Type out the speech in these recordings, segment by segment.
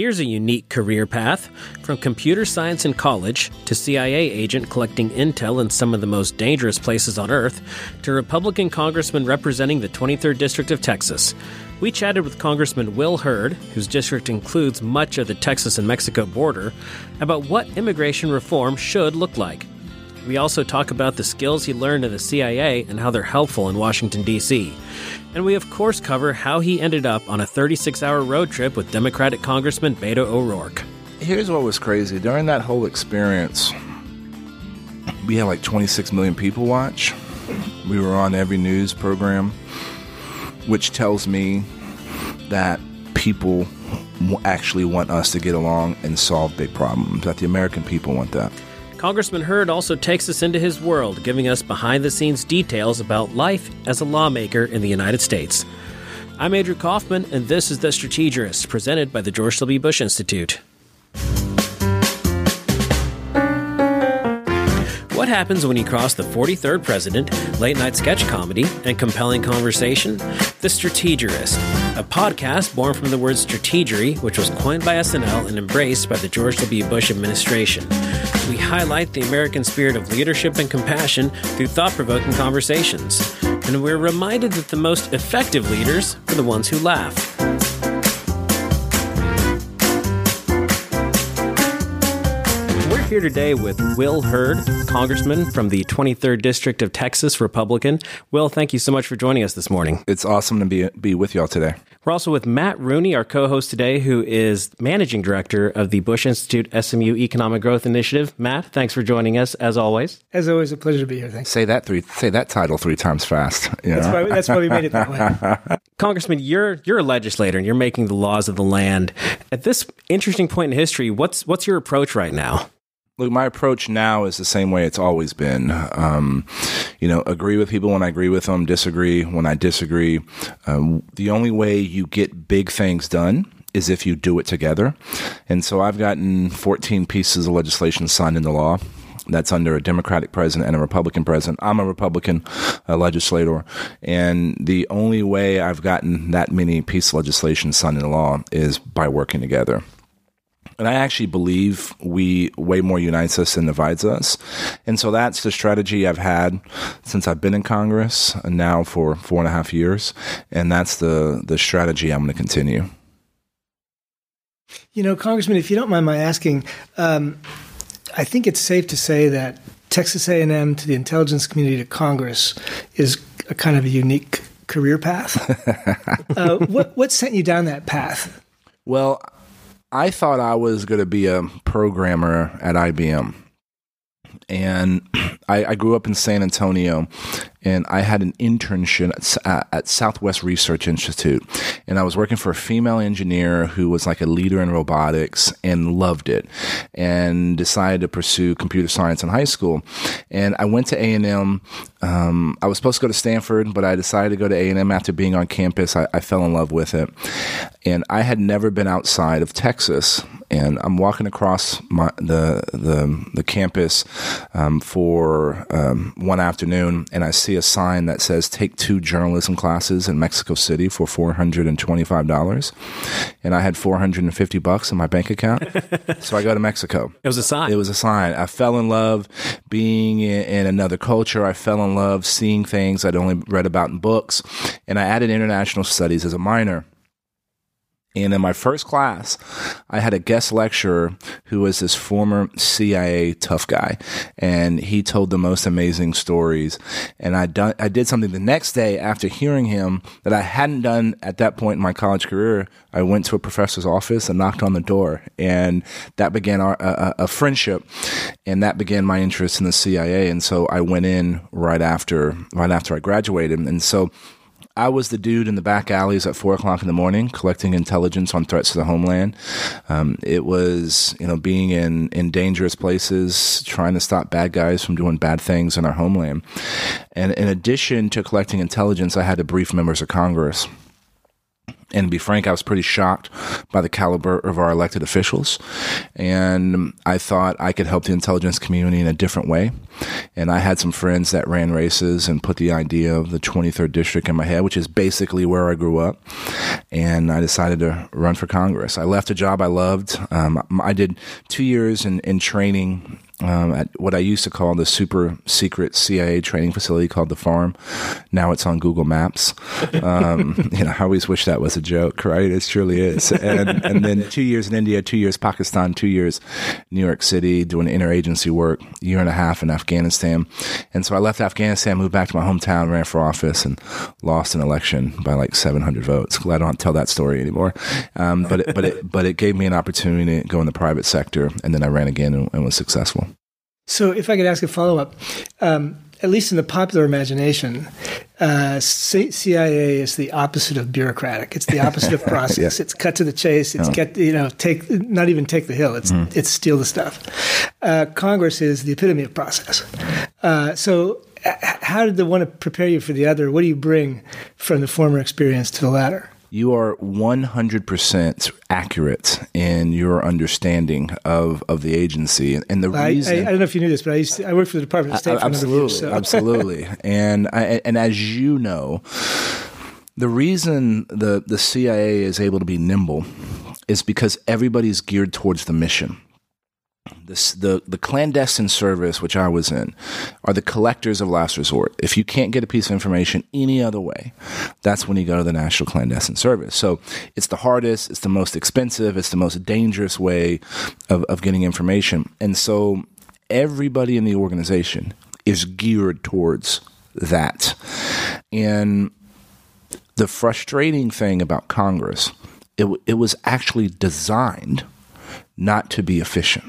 Here's a unique career path from computer science in college to CIA agent collecting intel in some of the most dangerous places on earth to Republican congressman representing the 23rd District of Texas. We chatted with Congressman Will Hurd, whose district includes much of the Texas and Mexico border, about what immigration reform should look like. We also talk about the skills he learned in the CIA and how they're helpful in Washington, D.C. And we, of course, cover how he ended up on a 36 hour road trip with Democratic Congressman Beto O'Rourke. Here's what was crazy during that whole experience, we had like 26 million people watch. We were on every news program, which tells me that people actually want us to get along and solve big problems, that the American people want that. Congressman Hurd also takes us into his world, giving us behind the scenes details about life as a lawmaker in the United States. I'm Andrew Kaufman, and this is The Strategist, presented by the George W. Bush Institute. What happens when you cross the 43rd president, late night sketch comedy, and compelling conversation? The Strategist, a podcast born from the word strategery, which was coined by SNL and embraced by the George W. Bush administration. We highlight the American spirit of leadership and compassion through thought provoking conversations. And we're reminded that the most effective leaders are the ones who laugh. Here today with Will Hurd, Congressman from the 23rd District of Texas, Republican. Will, thank you so much for joining us this morning. It's awesome to be be with y'all today. We're also with Matt Rooney, our co-host today, who is managing director of the Bush Institute SMU Economic Growth Initiative. Matt, thanks for joining us as always. As always, a pleasure to be here. Thanks. Say that three. Say that title three times fast. You That's why, that's why we made it that way. Congressman, you're you're a legislator and you're making the laws of the land. At this interesting point in history, what's what's your approach right now? Look, my approach now is the same way it's always been. Um, you know, agree with people when I agree with them, disagree when I disagree. Um, the only way you get big things done is if you do it together. And so I've gotten 14 pieces of legislation signed into law. That's under a Democratic president and a Republican president. I'm a Republican uh, legislator, and the only way I've gotten that many piece of legislation signed into law is by working together. And I actually believe we way more unites us than divides us. And so that's the strategy I've had since I've been in Congress and now for four and a half years. And that's the, the strategy I'm going to continue. You know, Congressman, if you don't mind my asking, um, I think it's safe to say that Texas A&M to the intelligence community to Congress is a kind of a unique career path. uh, what what sent you down that path? Well, I thought I was going to be a programmer at IBM. And I, I, grew up in San Antonio, and I had an internship at, at, Southwest Research Institute. And I was working for a female engineer who was like a leader in robotics and loved it, and decided to pursue computer science in high school. And I went to A and M. Um, I was supposed to go to Stanford, but I decided to go to A and M after being on campus. I, I fell in love with it, and I had never been outside of Texas and I'm walking across my, the the the campus um, for um, one afternoon, and I see a sign that says "Take two journalism classes in Mexico City for four hundred and twenty five dollars," and I had four hundred and fifty bucks in my bank account, so I go to Mexico. It was a sign. It was a sign. I fell in love being in, in another culture. I fell in love seeing things I'd only read about in books, and I added international studies as a minor. And in my first class, I had a guest lecturer who was this former CIA tough guy, and he told the most amazing stories. And I done, I did something the next day after hearing him that I hadn't done at that point in my college career. I went to a professor's office and knocked on the door, and that began our, a, a friendship, and that began my interest in the CIA. And so I went in right after right after I graduated, and so. I was the dude in the back alleys at four o'clock in the morning collecting intelligence on threats to the homeland. Um, it was, you know, being in, in dangerous places, trying to stop bad guys from doing bad things in our homeland. And in addition to collecting intelligence, I had to brief members of Congress. And to be frank, I was pretty shocked by the caliber of our elected officials. And I thought I could help the intelligence community in a different way. And I had some friends that ran races and put the idea of the 23rd district in my head, which is basically where I grew up. And I decided to run for Congress. I left a job I loved. Um, I did two years in, in training um, at what I used to call the super secret CIA training facility called the Farm. Now it's on Google Maps. Um, you know, I always wish that was a joke, right? It truly is. And, and then two years in India, two years Pakistan, two years New York City doing interagency work, year and a half in Afghanistan. And so I left Afghanistan, moved back to my hometown, ran for office, and lost an election by like 700 votes. Glad I don't tell that story anymore. Um, but it, but it but it gave me an opportunity to go in the private sector, and then I ran again and, and was successful. So, if I could ask a follow up, um, at least in the popular imagination, uh, CIA is the opposite of bureaucratic. It's the opposite of process. yeah. It's cut to the chase. It's oh. get you know take not even take the hill. It's mm. it's steal the stuff. Uh, Congress is the epitome of process. Uh, so, how did the one prepare you for the other? What do you bring from the former experience to the latter? You are 100% accurate in your understanding of, of the agency. And the reason. I, I, I don't know if you knew this, but I, used to, I worked for the Department of State for absolutely, years, so. Absolutely. And, I, and as you know, the reason the, the CIA is able to be nimble is because everybody's geared towards the mission the the clandestine service which I was in are the collectors of last resort. If you can't get a piece of information any other way, that's when you go to the National Clandestine Service. So it's the hardest, it's the most expensive, it's the most dangerous way of, of getting information. And so everybody in the organization is geared towards that. And the frustrating thing about Congress, it, it was actually designed not to be efficient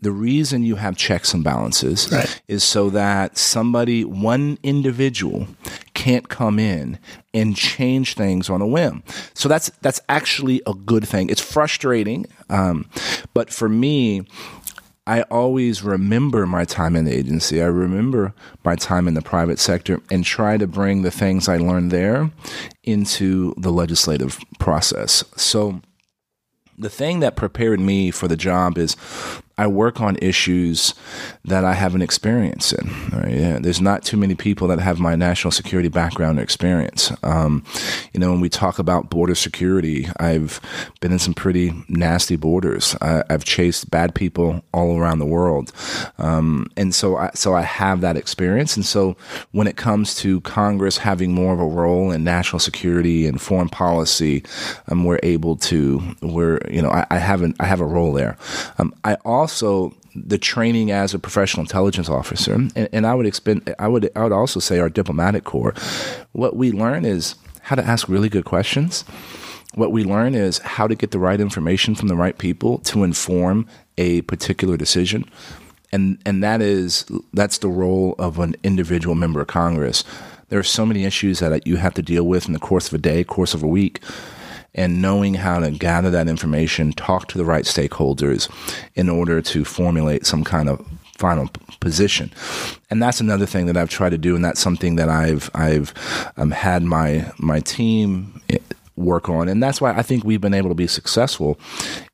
the reason you have checks and balances right. is so that somebody, one individual, can't come in and change things on a whim. So that's that's actually a good thing. It's frustrating, um, but for me. I always remember my time in the agency. I remember my time in the private sector and try to bring the things I learned there into the legislative process. So, the thing that prepared me for the job is I work on issues that I have an experience in. Right? Yeah, there's not too many people that have my national security background or experience. Um, you know, when we talk about border security, I've been in some pretty nasty borders. I, have chased bad people all around the world, um, and so I, so I have that experience. And so when it comes to Congress having more of a role in national security and foreign policy, um, we're able to. We're you know I, I have an, I have a role there. Um, I also also the training as a professional intelligence officer, and, and I would expend, I would, I would also say our diplomatic corps. What we learn is how to ask really good questions. What we learn is how to get the right information from the right people to inform a particular decision, and and that is that's the role of an individual member of Congress. There are so many issues that you have to deal with in the course of a day, course of a week and knowing how to gather that information, talk to the right stakeholders in order to formulate some kind of final position. And that's another thing that I've tried to do, and that's something that I've I've um, had my my team work on. And that's why i think we've been able to be successful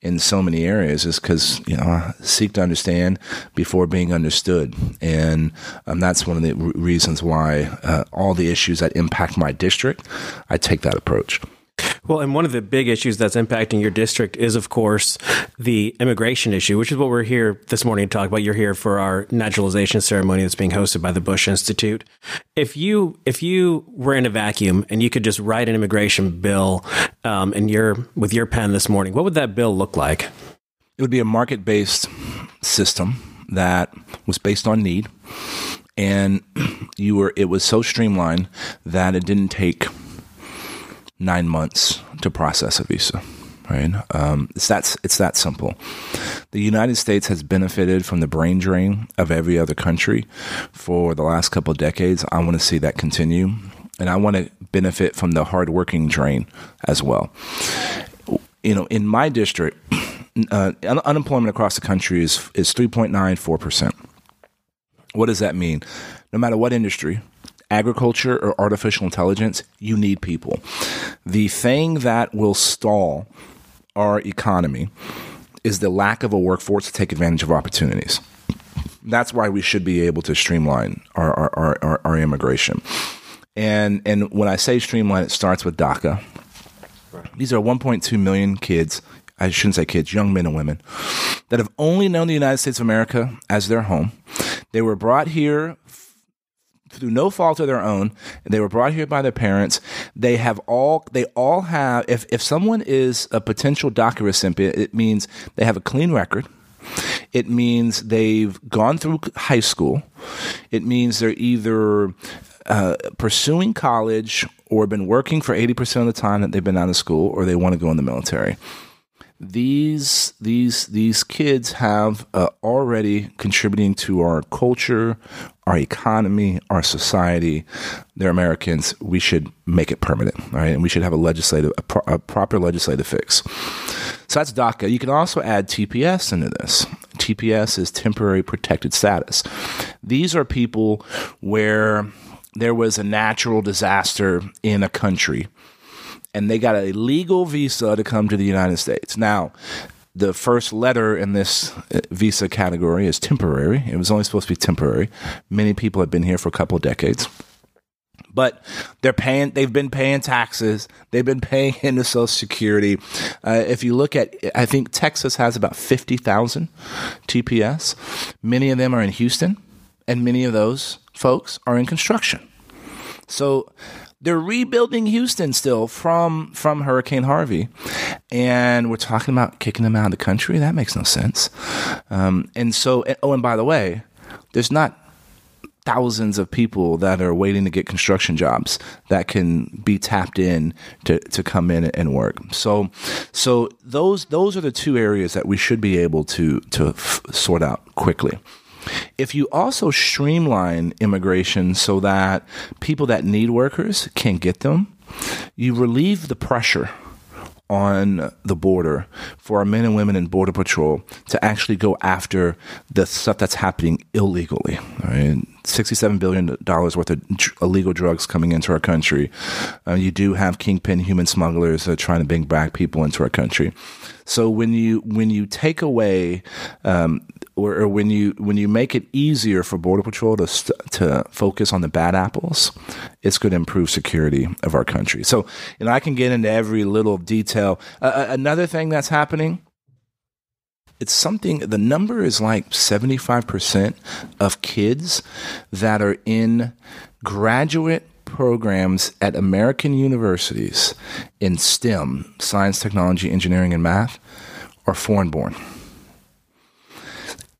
in so many areas is because you know seek to understand before being understood. And um, that's one of the reasons why uh, all the issues that impact my district i take that approach well, and one of the big issues that's impacting your district is, of course, the immigration issue, which is what we're here this morning to talk about. You're here for our naturalization ceremony that's being hosted by the Bush Institute. If you if you were in a vacuum and you could just write an immigration bill um, and you're with your pen this morning, what would that bill look like? It would be a market based system that was based on need, and you were it was so streamlined that it didn't take nine months to process a visa. Right? Um, it's that it's that simple. The United States has benefited from the brain drain of every other country for the last couple of decades. I want to see that continue, and I want to benefit from the hardworking drain as well. You know, in my district, uh, unemployment across the country is is three point nine four percent. What does that mean? No matter what industry, agriculture or artificial intelligence, you need people. The thing that will stall our economy is the lack of a workforce to take advantage of opportunities. That's why we should be able to streamline our, our, our, our immigration. And, and when I say streamline, it starts with DACA. These are 1.2 million kids I shouldn't say kids, young men and women that have only known the United States of America as their home. They were brought here through no fault of their own. They were brought here by their parents. They have all they all have if if someone is a potential DACA recipient, it means they have a clean record. It means they've gone through high school. It means they're either uh, pursuing college or been working for 80% of the time that they've been out of school or they want to go in the military these these these kids have uh, already contributing to our culture, our economy, our society. They're Americans. We should make it permanent, right? And we should have a legislative, a, pro- a proper legislative fix. So that's DACA. You can also add TPS into this. TPS is temporary protected status. These are people where there was a natural disaster in a country and they got a legal visa to come to the United States. Now, the first letter in this uh, visa category is temporary. It was only supposed to be temporary. Many people have been here for a couple of decades. But they're paying. They've been paying taxes. They've been paying into Social Security. Uh, if you look at, I think Texas has about fifty thousand TPS. Many of them are in Houston, and many of those folks are in construction. So they're rebuilding Houston still from from Hurricane Harvey, and we're talking about kicking them out of the country. That makes no sense. Um, and so, oh, and by the way, there's not thousands of people that are waiting to get construction jobs that can be tapped in to, to come in and work. So, so those those are the two areas that we should be able to to f- sort out quickly. If you also streamline immigration so that people that need workers can get them, you relieve the pressure on the border for our men and women in Border Patrol to actually go after the stuff that's happening illegally. $67 billion worth of illegal drugs coming into our country. Uh, you do have kingpin human smugglers that are trying to bring back people into our country. So when you when you take away um, or, or, when you when you make it easier for border patrol to st- to focus on the bad apples, it's going to improve security of our country. So, and I can get into every little detail. Uh, another thing that's happening. It's something, the number is like 75% of kids that are in graduate programs at American universities in STEM, science, technology, engineering, and math, are foreign born.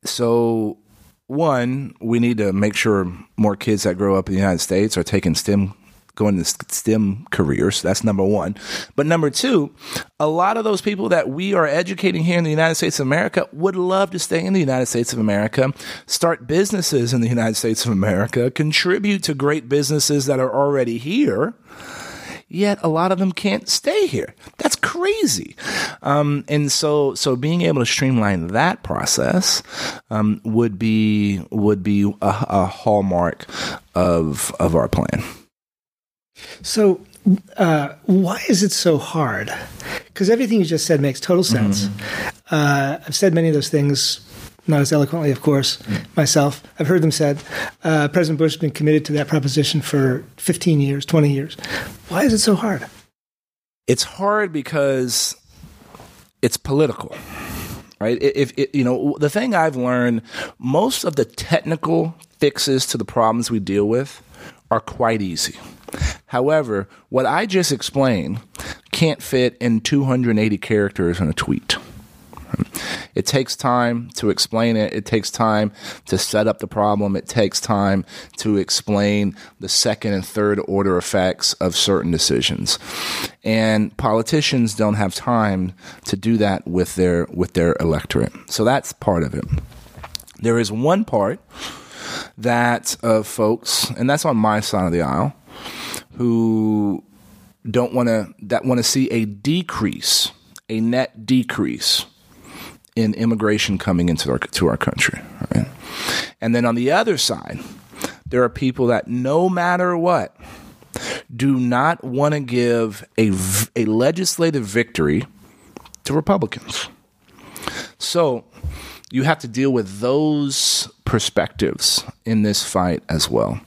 So, one, we need to make sure more kids that grow up in the United States are taking STEM going to STEM careers. That's number one. But number two, a lot of those people that we are educating here in the United States of America would love to stay in the United States of America, start businesses in the United States of America, contribute to great businesses that are already here yet a lot of them can't stay here. That's crazy. Um, and so, so being able to streamline that process um, would be would be a, a hallmark of of our plan. So, uh, why is it so hard? Because everything you just said makes total sense. Mm-hmm. Uh, I've said many of those things not as eloquently, of course, myself. I've heard them said. Uh, President Bush has been committed to that proposition for 15 years, 20 years. Why is it so hard? It's hard because it's political, right? If, if you know the thing I've learned, most of the technical fixes to the problems we deal with are quite easy. However, what I just explained can't fit in 280 characters in a tweet. It takes time to explain it. It takes time to set up the problem. It takes time to explain the second and third order effects of certain decisions. And politicians don't have time to do that with their with their electorate. So that's part of it. There is one part that of folks, and that's on my side of the aisle, who don't want to that want to see a decrease, a net decrease in immigration coming into our to our country. Right? And then on the other side, there are people that no matter what do not want to give a, a legislative victory to Republicans. So you have to deal with those perspectives in this fight as well.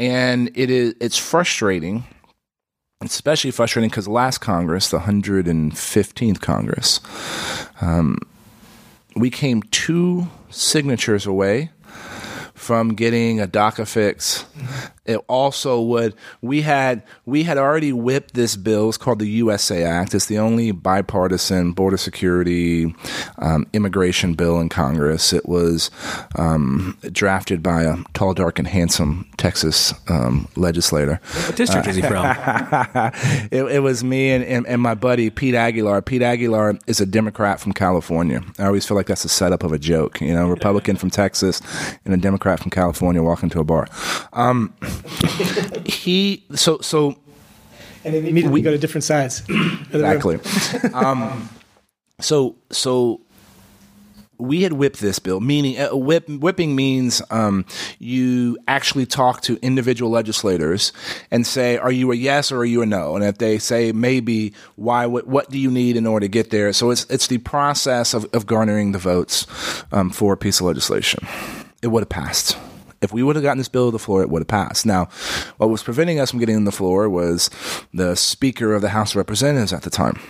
And it is it's frustrating, especially frustrating because last Congress, the 115th Congress, um, we came two signatures away from getting a DACA fix. It also would we had we had already whipped this bill. It's called the USA Act. It's the only bipartisan border security um, immigration bill in Congress. It was um, drafted by a tall, dark, and handsome Texas um, legislator. What district uh, is he from? it, it, was me and, and, and my buddy Pete Aguilar. Pete Aguilar is a Democrat from California. I always feel like that's a setup of a joke. You know, Republican from Texas and a Democrat from California walking to a bar. Um, he so so. And then immediately we go to different sides. exactly. um, so so we had whipped this bill, meaning uh, whip, whipping means um, you actually talk to individual legislators and say, "Are you a yes or are you a no?" And if they say maybe, why? What, what do you need in order to get there? So it's it's the process of, of garnering the votes um, for a piece of legislation. It would have passed. If we would have gotten this bill to the floor, it would have passed. Now, what was preventing us from getting on the floor was the Speaker of the House of Representatives at the time.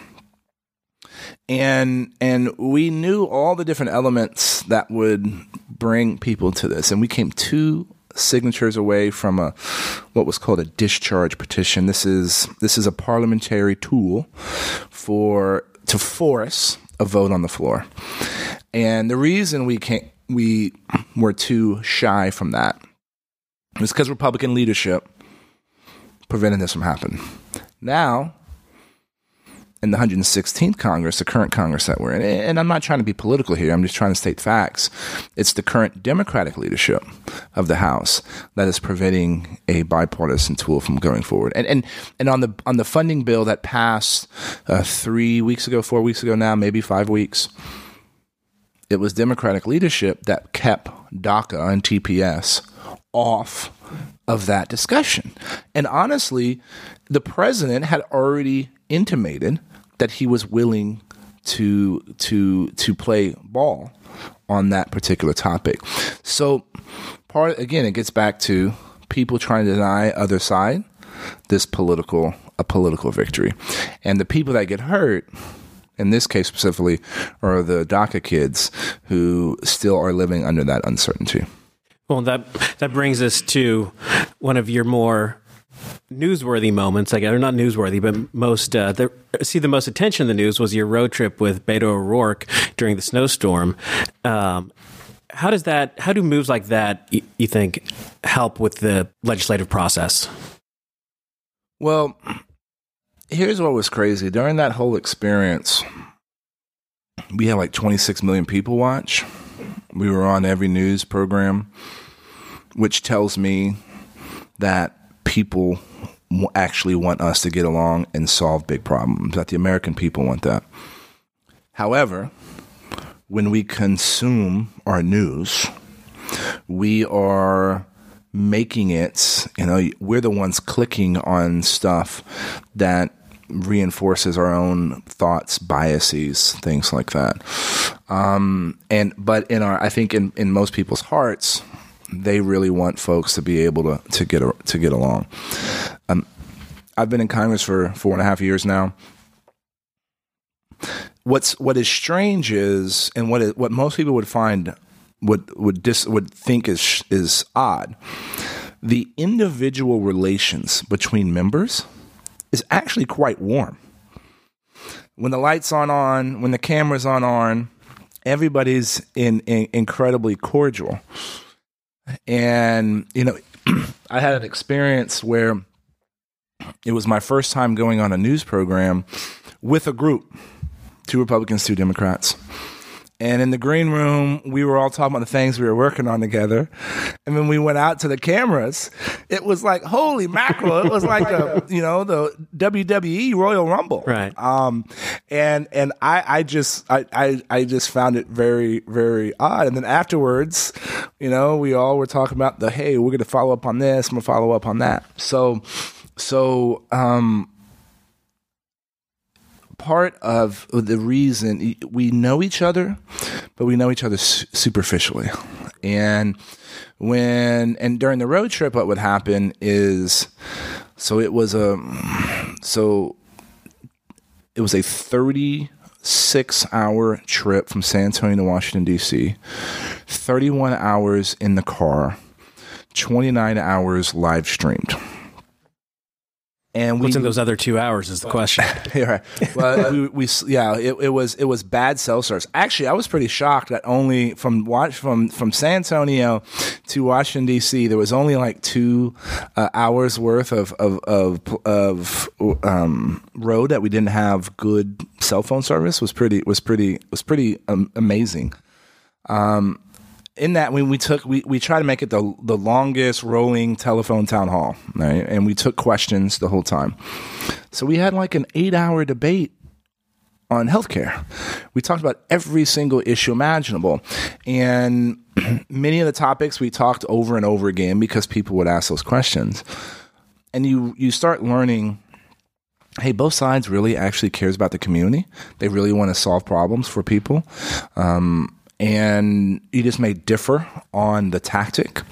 And and we knew all the different elements that would bring people to this, and we came two signatures away from a what was called a discharge petition. This is this is a parliamentary tool for to force a vote on the floor. And the reason we can't we were two shy from that. It's because Republican leadership prevented this from happening. Now, in the 116th Congress, the current Congress that we're in, and I'm not trying to be political here, I'm just trying to state facts. It's the current Democratic leadership of the House that is preventing a bipartisan tool from going forward. And and, and on the on the funding bill that passed uh, three weeks ago, four weeks ago now, maybe five weeks, it was Democratic leadership that kept DACA and TPS off of that discussion. And honestly, the president had already intimated that he was willing to to to play ball on that particular topic. So part again it gets back to people trying to deny other side this political a political victory. And the people that get hurt in this case specifically, are the DACA kids who still are living under that uncertainty. Well, that that brings us to one of your more newsworthy moments. Like, or not newsworthy, but most uh, the, see the most attention in the news was your road trip with Beto O'Rourke during the snowstorm. Um, how does that? How do moves like that you think help with the legislative process? Well, here's what was crazy. During that whole experience we had like 26 million people watch. We were on every news program which tells me that people actually want us to get along and solve big problems that the american people want that. However when we consume our news we are making it you know we're the ones clicking on stuff that reinforces our own thoughts, biases, things like that. Um, and but in our, I think in, in most people's hearts, they really want folks to be able to to get to get along. Um, I've been in Congress for four and a half years now. What's what is strange is, and what is, what most people would find would would dis, would think is is odd, the individual relations between members is actually quite warm. When the lights on on, when the cameras on on, everybody's in, in incredibly cordial. And you know, I had an experience where it was my first time going on a news program with a group, two Republicans, two Democrats. And in the green room, we were all talking about the things we were working on together. And when we went out to the cameras, it was like, holy mackerel. It was like a, you know, the WWE Royal Rumble. Right. Um, and, and I, I just, I, I, I just found it very, very odd. And then afterwards, you know, we all were talking about the, hey, we're going to follow up on this, I'm going to follow up on that. So, so, um, part of the reason we know each other, but we know each other superficially. And when and during the road trip, what would happen is, so it was a, so it was a thirty six hour trip from San Antonio to Washington D.C. Thirty one hours in the car, twenty nine hours live streamed. And we, what's in those other two hours is the question. yeah, well, we, we, yeah, it, it, was it was bad cell service. Actually, I was pretty shocked that only from watch from from San Antonio to Washington D.C. there was only like two uh, hours worth of of of, of um, road that we didn't have good cell phone service. was pretty was pretty was pretty um, amazing. Um, in that when we took we, we tried to make it the the longest rolling telephone town hall right? And we took questions the whole time. So we had like an eight hour debate on healthcare. We talked about every single issue imaginable. And many of the topics we talked over and over again because people would ask those questions. And you you start learning hey, both sides really actually cares about the community. They really want to solve problems for people. Um, and you just may differ on the tactic.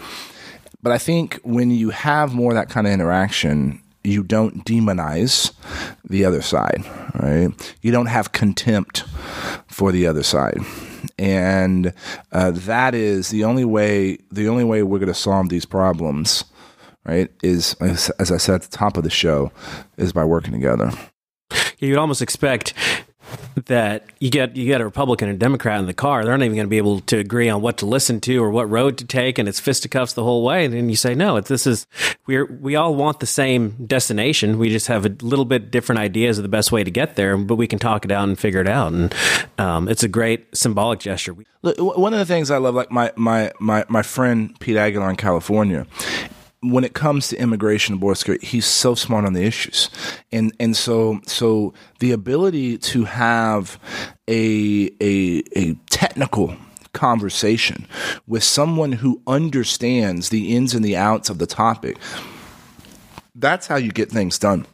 But I think when you have more that kind of interaction, you don't demonize the other side, right? You don't have contempt for the other side. And uh, that is the only way. The only way we're going to solve these problems, right? Is as I said at the top of the show, is by working together. You'd almost expect that you get you get a Republican and Democrat in the car, they're not even going to be able to agree on what to listen to or what road to take, and it's fisticuffs the whole way. And then you say, no, this is we we all want the same destination. We just have a little bit different ideas of the best way to get there, but we can talk it out and figure it out. And um, it's a great symbolic gesture. Look, one of the things I love, like my my my my friend Pete Aguilar in California, when it comes to immigration and border security, he's so smart on the issues, and and so so the ability to have a a a technical conversation with someone who understands the ins and the outs of the topic. That's how you get things done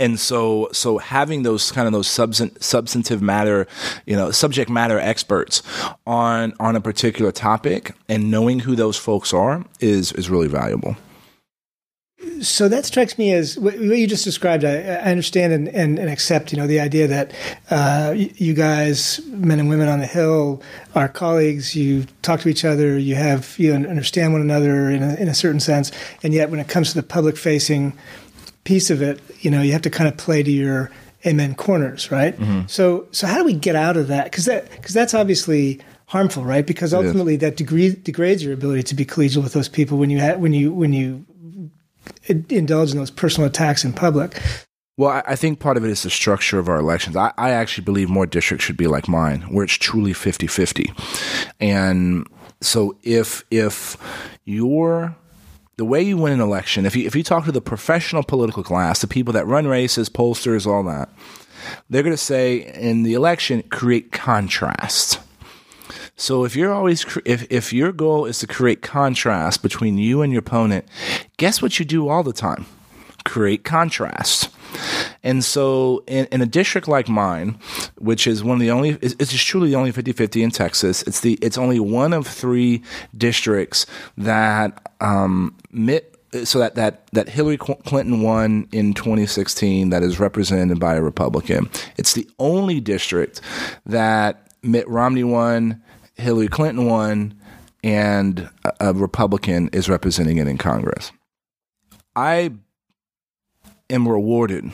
and so so having those kind of those substan- substantive matter you know subject matter experts on on a particular topic and knowing who those folks are is is really valuable so that strikes me as what you just described. I, I understand and, and, and, accept, you know, the idea that uh, you guys, men and women on the Hill, are colleagues. You talk to each other. You have you understand one another in a, in a certain sense. And yet, when it comes to the public-facing piece of it, you know, you have to kind of play to your amen corners, right? Mm-hmm. So, so how do we get out of that? Because that because that's obviously harmful, right? Because ultimately that degree, degrades your ability to be collegial with those people when you ha- when you when you indulge in those personal attacks in public. Well, I think part of it is the structure of our elections. I, I actually believe more districts should be like mine, where it's truly 50 50. And so if if you're the way you win an election, if you, if you talk to the professional political class, the people that run races, pollsters, all that, they're going to say in the election, create contrast. So if you're always if if your goal is to create contrast between you and your opponent, guess what you do all the time? Create contrast. And so, in, in, a district like mine, which is one of the only, it's, it's truly the only 50 50 in Texas, it's, the, it's only one of three districts that um, Mitt so that, that, that Hillary Clinton won in 2016 that is represented by a Republican. It's the only district that Mitt Romney won, Hillary Clinton won, and a, a Republican is representing it in Congress. I am rewarded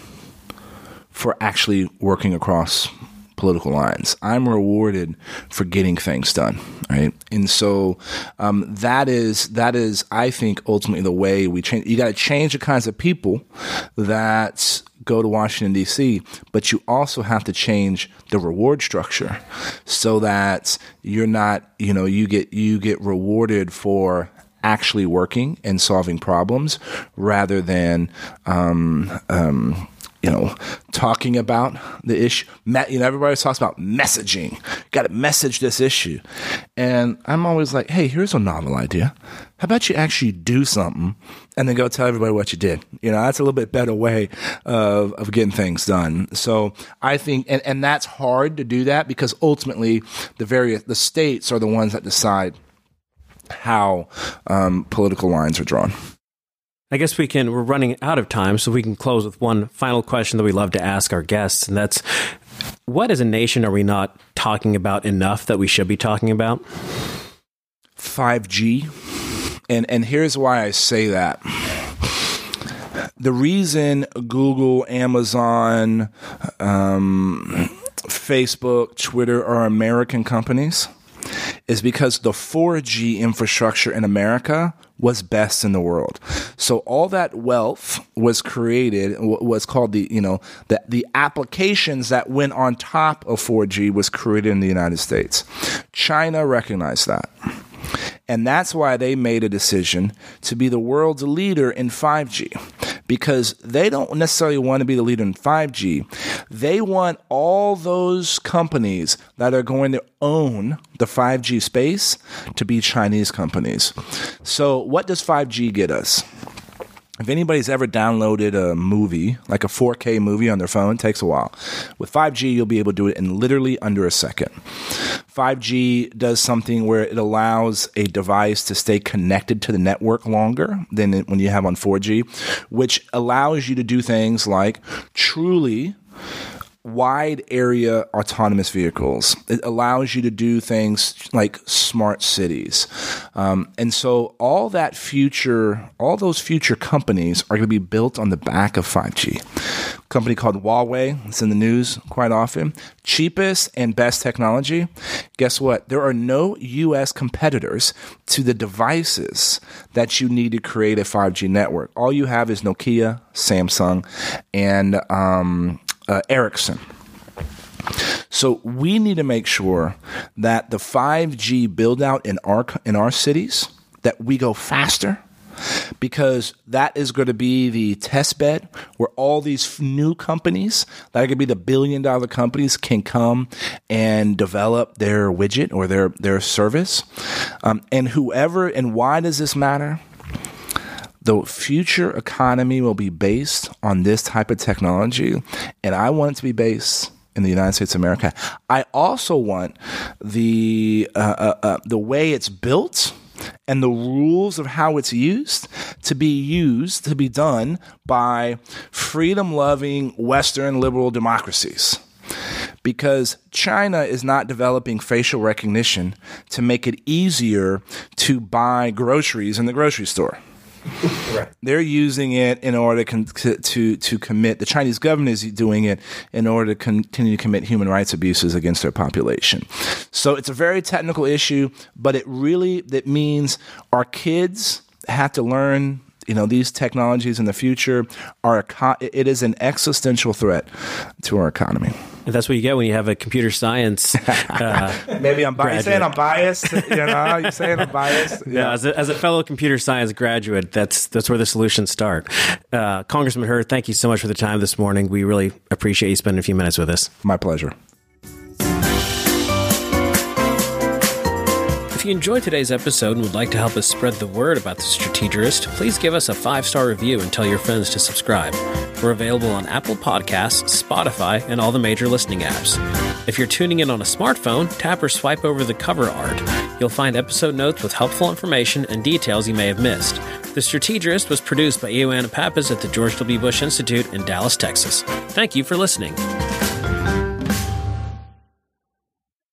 for actually working across political lines. I'm rewarded for getting things done, right? And so um, that is that is I think ultimately the way we change. You got to change the kinds of people that go to Washington, D.C., but you also have to change the reward structure so that you're not, you know, you get you get rewarded for actually working and solving problems rather than um, um, you know, talking about the issue. You know, everybody talks about messaging. Got to message this issue. And I'm always like, hey, here's a novel idea. How about you actually do something and then go tell everybody what you did? You know, that's a little bit better way of, of getting things done. So I think, and, and that's hard to do that because ultimately the various, the states are the ones that decide how um, political lines are drawn. I guess we can, we're running out of time, so we can close with one final question that we love to ask our guests, and that's what as a nation are we not talking about enough that we should be talking about? 5G. And, and here's why I say that. The reason Google, Amazon, um, Facebook, Twitter are American companies is because the 4G infrastructure in America was best in the world. So all that wealth was created was called the you know the the applications that went on top of 4G was created in the United States. China recognized that. And that's why they made a decision to be the world's leader in 5G because they don't necessarily want to be the leader in 5G. They want all those companies that are going to own the 5G space to be Chinese companies. So, what does 5G get us? If anybody's ever downloaded a movie, like a 4K movie on their phone, takes a while. With 5G, you'll be able to do it in literally under a second. 5G does something where it allows a device to stay connected to the network longer than when you have on 4G, which allows you to do things like truly wide area autonomous vehicles. It allows you to do things like smart cities. Um, and so all that future, all those future companies are going to be built on the back of 5G. A company called Huawei, it's in the news quite often. Cheapest and best technology. Guess what? There are no US competitors to the devices that you need to create a 5G network. All you have is Nokia, Samsung, and um, uh, Ericsson. So we need to make sure that the 5G build out in our in our cities that we go faster because that is going to be the test bed where all these new companies that are going to be the billion dollar companies can come and develop their widget or their their service um, and whoever and why does this matter the future economy will be based on this type of technology, and I want it to be based in the United States of America. I also want the uh, uh, uh, the way it's built and the rules of how it's used to be used to be done by freedom loving Western liberal democracies. Because China is not developing facial recognition to make it easier to buy groceries in the grocery store. Right. They're using it in order to, to to commit. The Chinese government is doing it in order to continue to commit human rights abuses against their population. So it's a very technical issue, but it really that means our kids have to learn you know these technologies in the future are a, it is an existential threat to our economy that's what you get when you have a computer science. Uh, Maybe I'm biased. saying I'm biased. You know, you're saying I'm biased. Yeah. No, as a, as a, fellow computer science graduate, that's that's where the solutions start. Uh, Congressman Hurd, thank you so much for the time this morning. We really appreciate you spending a few minutes with us. My pleasure. You enjoyed today's episode and would like to help us spread the word about the Strategist, please give us a five star review and tell your friends to subscribe. We're available on Apple Podcasts, Spotify, and all the major listening apps. If you're tuning in on a smartphone, tap or swipe over the cover art. You'll find episode notes with helpful information and details you may have missed. The Strategist was produced by Ioana Pappas at the George W. Bush Institute in Dallas, Texas. Thank you for listening.